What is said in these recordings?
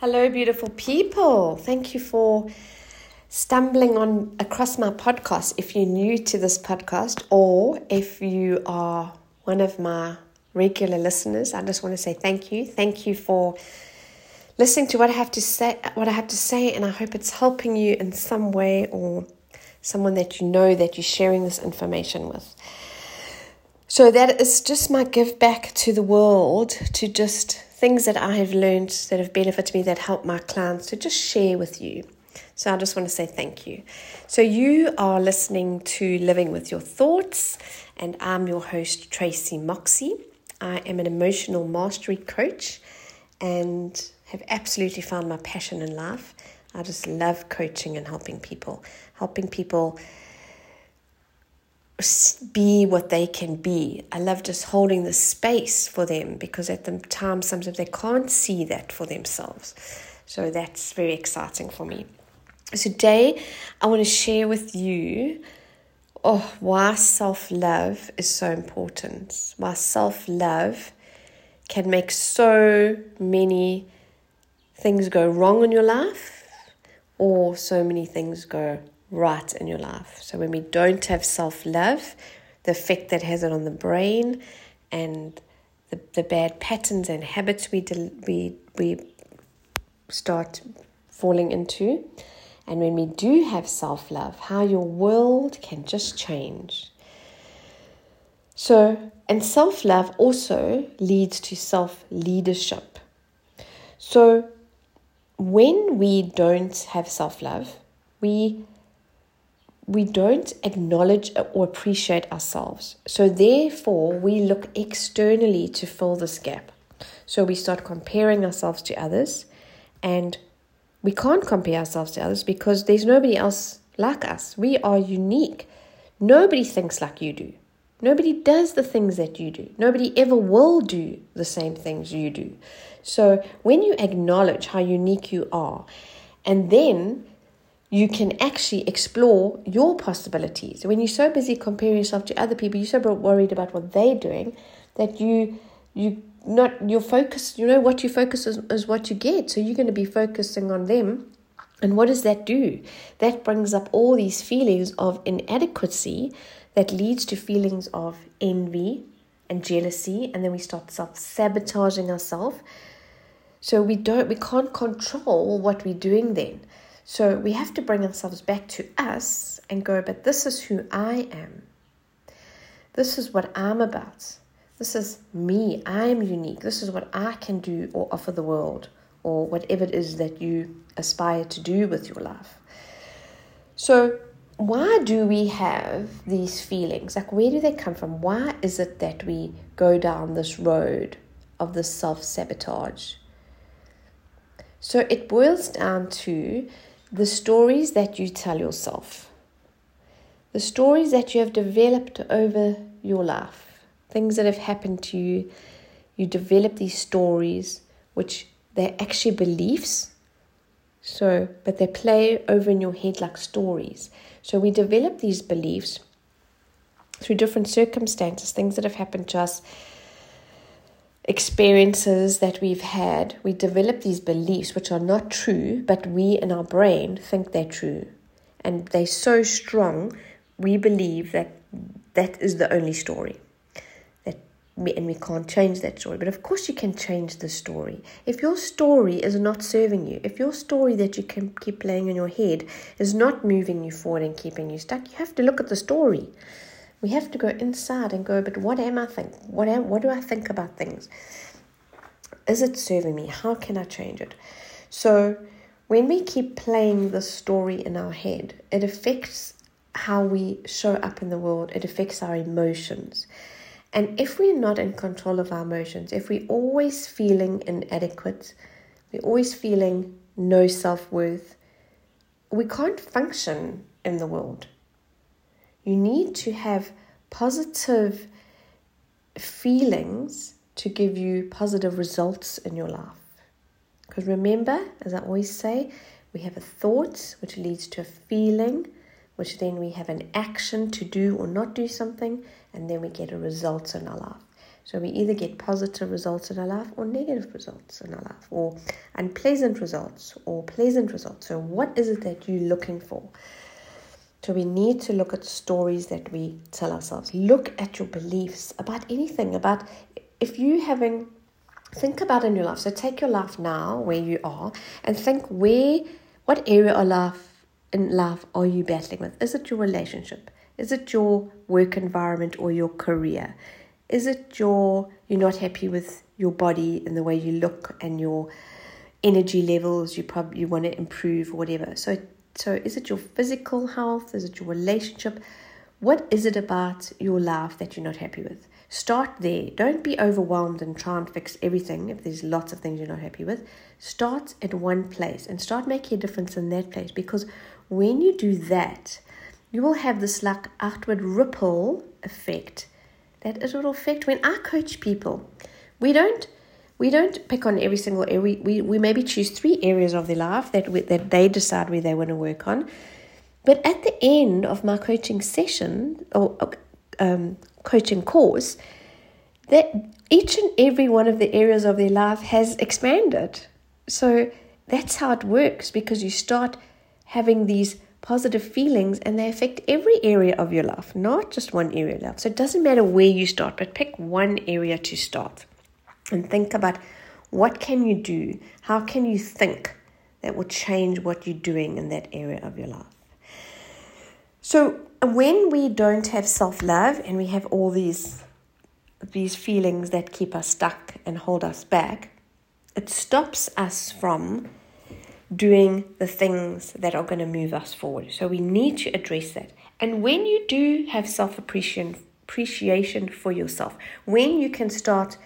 Hello, beautiful people. Thank you for stumbling on across my podcast. If you're new to this podcast, or if you are one of my regular listeners, I just want to say thank you. Thank you for listening to what I have to say. What I have to say, and I hope it's helping you in some way, or someone that you know that you're sharing this information with. So that is just my give back to the world to just things that I have learned that have benefited me, that help my clients to just share with you. So I just want to say thank you. So you are listening to Living with Your Thoughts, and I'm your host, Tracy Moxie. I am an emotional mastery coach and have absolutely found my passion in life. I just love coaching and helping people, helping people be what they can be. I love just holding the space for them because at the time sometimes they can't see that for themselves. So that's very exciting for me. Today I want to share with you oh why self-love is so important. Why self-love can make so many things go wrong in your life or so many things go right in your life. So when we don't have self love, the effect that has it on the brain and the, the bad patterns and habits we, del- we, we start falling into. And when we do have self love, how your world can just change. So, and self love also leads to self leadership. So, when we don't have self love, we we don't acknowledge or appreciate ourselves. So, therefore, we look externally to fill this gap. So, we start comparing ourselves to others, and we can't compare ourselves to others because there's nobody else like us. We are unique. Nobody thinks like you do. Nobody does the things that you do. Nobody ever will do the same things you do. So, when you acknowledge how unique you are, and then you can actually explore your possibilities. When you're so busy comparing yourself to other people, you're so worried about what they're doing that you you not your focus. You know what you focus is, is what you get. So you're going to be focusing on them. And what does that do? That brings up all these feelings of inadequacy that leads to feelings of envy and jealousy, and then we start self sabotaging ourselves. So we don't, we can't control what we're doing then. So we have to bring ourselves back to us and go, but this is who I am. This is what I'm about. This is me. I'm unique. This is what I can do or offer the world or whatever it is that you aspire to do with your life. So, why do we have these feelings? Like, where do they come from? Why is it that we go down this road of this self sabotage? So, it boils down to the stories that you tell yourself, the stories that you have developed over your life, things that have happened to you. You develop these stories, which they're actually beliefs. So, but they play over in your head like stories. So, we develop these beliefs through different circumstances, things that have happened to us experiences that we've had, we develop these beliefs which are not true, but we in our brain think they're true. And they're so strong, we believe that that is the only story. That we, and we can't change that story. But of course, you can change the story. If your story is not serving you, if your story that you can keep playing in your head is not moving you forward and keeping you stuck, you have to look at the story. We have to go inside and go, but what am I think? What am what do I think about things? Is it serving me? How can I change it? So when we keep playing the story in our head, it affects how we show up in the world, it affects our emotions. And if we're not in control of our emotions, if we're always feeling inadequate, we're always feeling no self worth, we can't function in the world. You need to have positive feelings to give you positive results in your life. Because remember, as I always say, we have a thought which leads to a feeling, which then we have an action to do or not do something, and then we get a result in our life. So we either get positive results in our life or negative results in our life, or unpleasant results or pleasant results. So, what is it that you're looking for? So, we need to look at stories that we tell ourselves. Look at your beliefs about anything, about if you having think about in your life. So take your life now where you are and think where what area of life in life are you battling with? Is it your relationship? Is it your work environment or your career? Is it your you're not happy with your body and the way you look and your energy levels you probably you want to improve or whatever. So so is it your physical health? Is it your relationship? What is it about your life that you're not happy with? Start there. Don't be overwhelmed and try and fix everything if there's lots of things you're not happy with. Start at one place and start making a difference in that place because when you do that, you will have this like outward ripple effect that it will affect when I coach people. We don't we don't pick on every single area. We, we, we maybe choose three areas of their life that we, that they decide where they want to work on. But at the end of my coaching session or um, coaching course, that each and every one of the areas of their life has expanded. So that's how it works because you start having these positive feelings and they affect every area of your life, not just one area of life. So it doesn't matter where you start, but pick one area to start and think about what can you do? How can you think that will change what you're doing in that area of your life? So when we don't have self-love and we have all these these feelings that keep us stuck and hold us back, it stops us from doing the things that are going to move us forward. So we need to address that. And when you do have self appreciation appreciation for yourself, when you can start,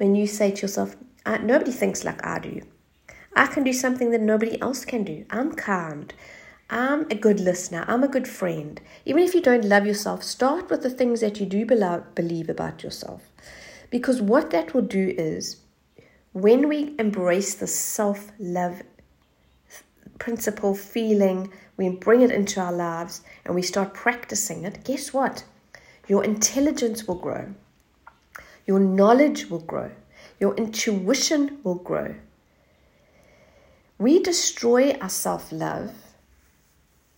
when you say to yourself, ah, nobody thinks like I do. I can do something that nobody else can do. I'm calmed. I'm a good listener. I'm a good friend. Even if you don't love yourself, start with the things that you do believe about yourself. Because what that will do is when we embrace the self love principle, feeling, we bring it into our lives and we start practicing it, guess what? Your intelligence will grow, your knowledge will grow, your intuition will grow. We destroy our self love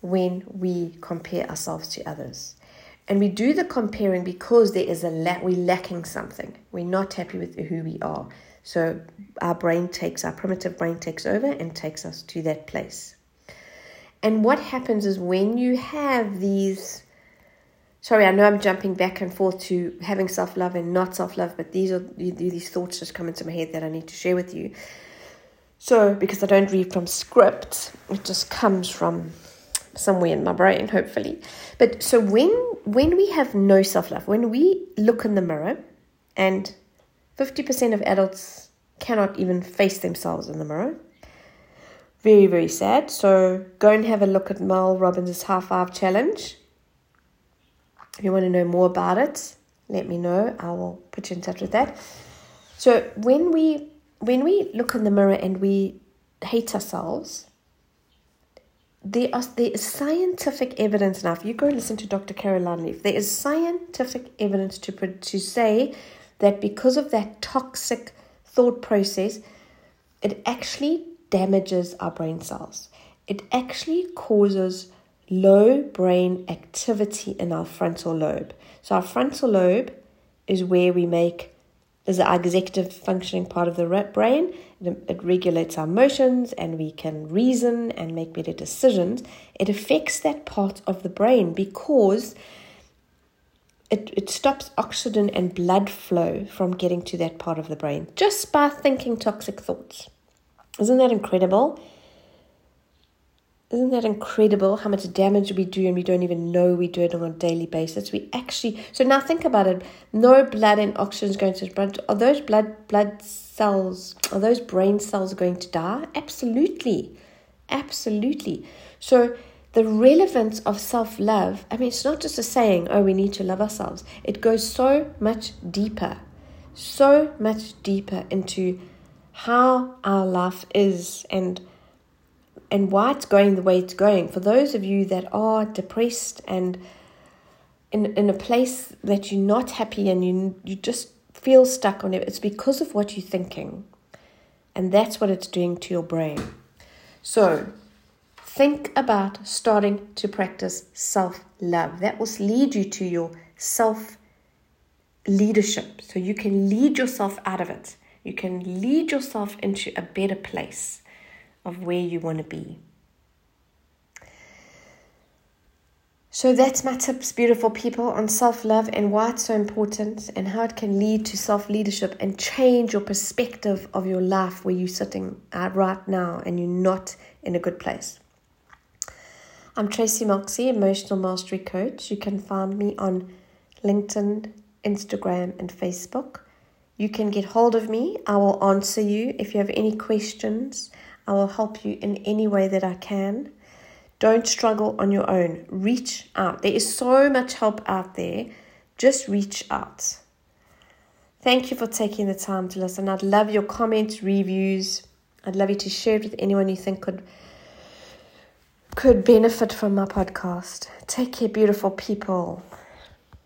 when we compare ourselves to others. And we do the comparing because there is a lack, we're lacking something. We're not happy with who we are. So our brain takes, our primitive brain takes over and takes us to that place. And what happens is when you have these, sorry, I know I'm jumping back and forth to having self love and not self love, but these are these thoughts just come into my head that I need to share with you. So, because I don't read from script, it just comes from somewhere in my brain, hopefully. But so when when we have no self love, when we look in the mirror and 50% of adults cannot even face themselves in the mirror. Very, very sad. So go and have a look at Mel Robbins' High Five Challenge. If you want to know more about it, let me know. I will put you in touch with that. So when we when we look in the mirror and we hate ourselves, there, are, there is scientific evidence now. If you go and listen to Dr. Caroline Leaf, there is scientific evidence to, to say that because of that toxic thought process, it actually damages our brain cells. It actually causes low brain activity in our frontal lobe. So, our frontal lobe is where we make is the executive functioning part of the brain. It regulates our emotions and we can reason and make better decisions. It affects that part of the brain because it, it stops oxygen and blood flow from getting to that part of the brain just by thinking toxic thoughts. Isn't that incredible? Isn't that incredible how much damage we do and we don't even know we do it on a daily basis? We actually so now think about it. No blood and oxygen is going to blood. Are those blood blood cells, are those brain cells going to die? Absolutely. Absolutely. So the relevance of self love, I mean, it's not just a saying, oh, we need to love ourselves. It goes so much deeper, so much deeper into how our life is and and why it's going the way it's going. For those of you that are depressed and in, in a place that you're not happy and you, you just feel stuck on it, it's because of what you're thinking. And that's what it's doing to your brain. So, think about starting to practice self love. That will lead you to your self leadership. So, you can lead yourself out of it. You can lead yourself into a better place of where you want to be. So that's my tips, beautiful people, on self love and why it's so important and how it can lead to self leadership and change your perspective of your life where you're sitting at right now and you're not in a good place. I'm Tracy Moxie, Emotional Mastery Coach. You can find me on LinkedIn, Instagram, and Facebook. You can get hold of me. I will answer you. If you have any questions, I will help you in any way that I can. Don't struggle on your own. Reach out. There is so much help out there. Just reach out. Thank you for taking the time to listen. I'd love your comments, reviews. I'd love you to share it with anyone you think could could benefit from my podcast. Take care, beautiful people.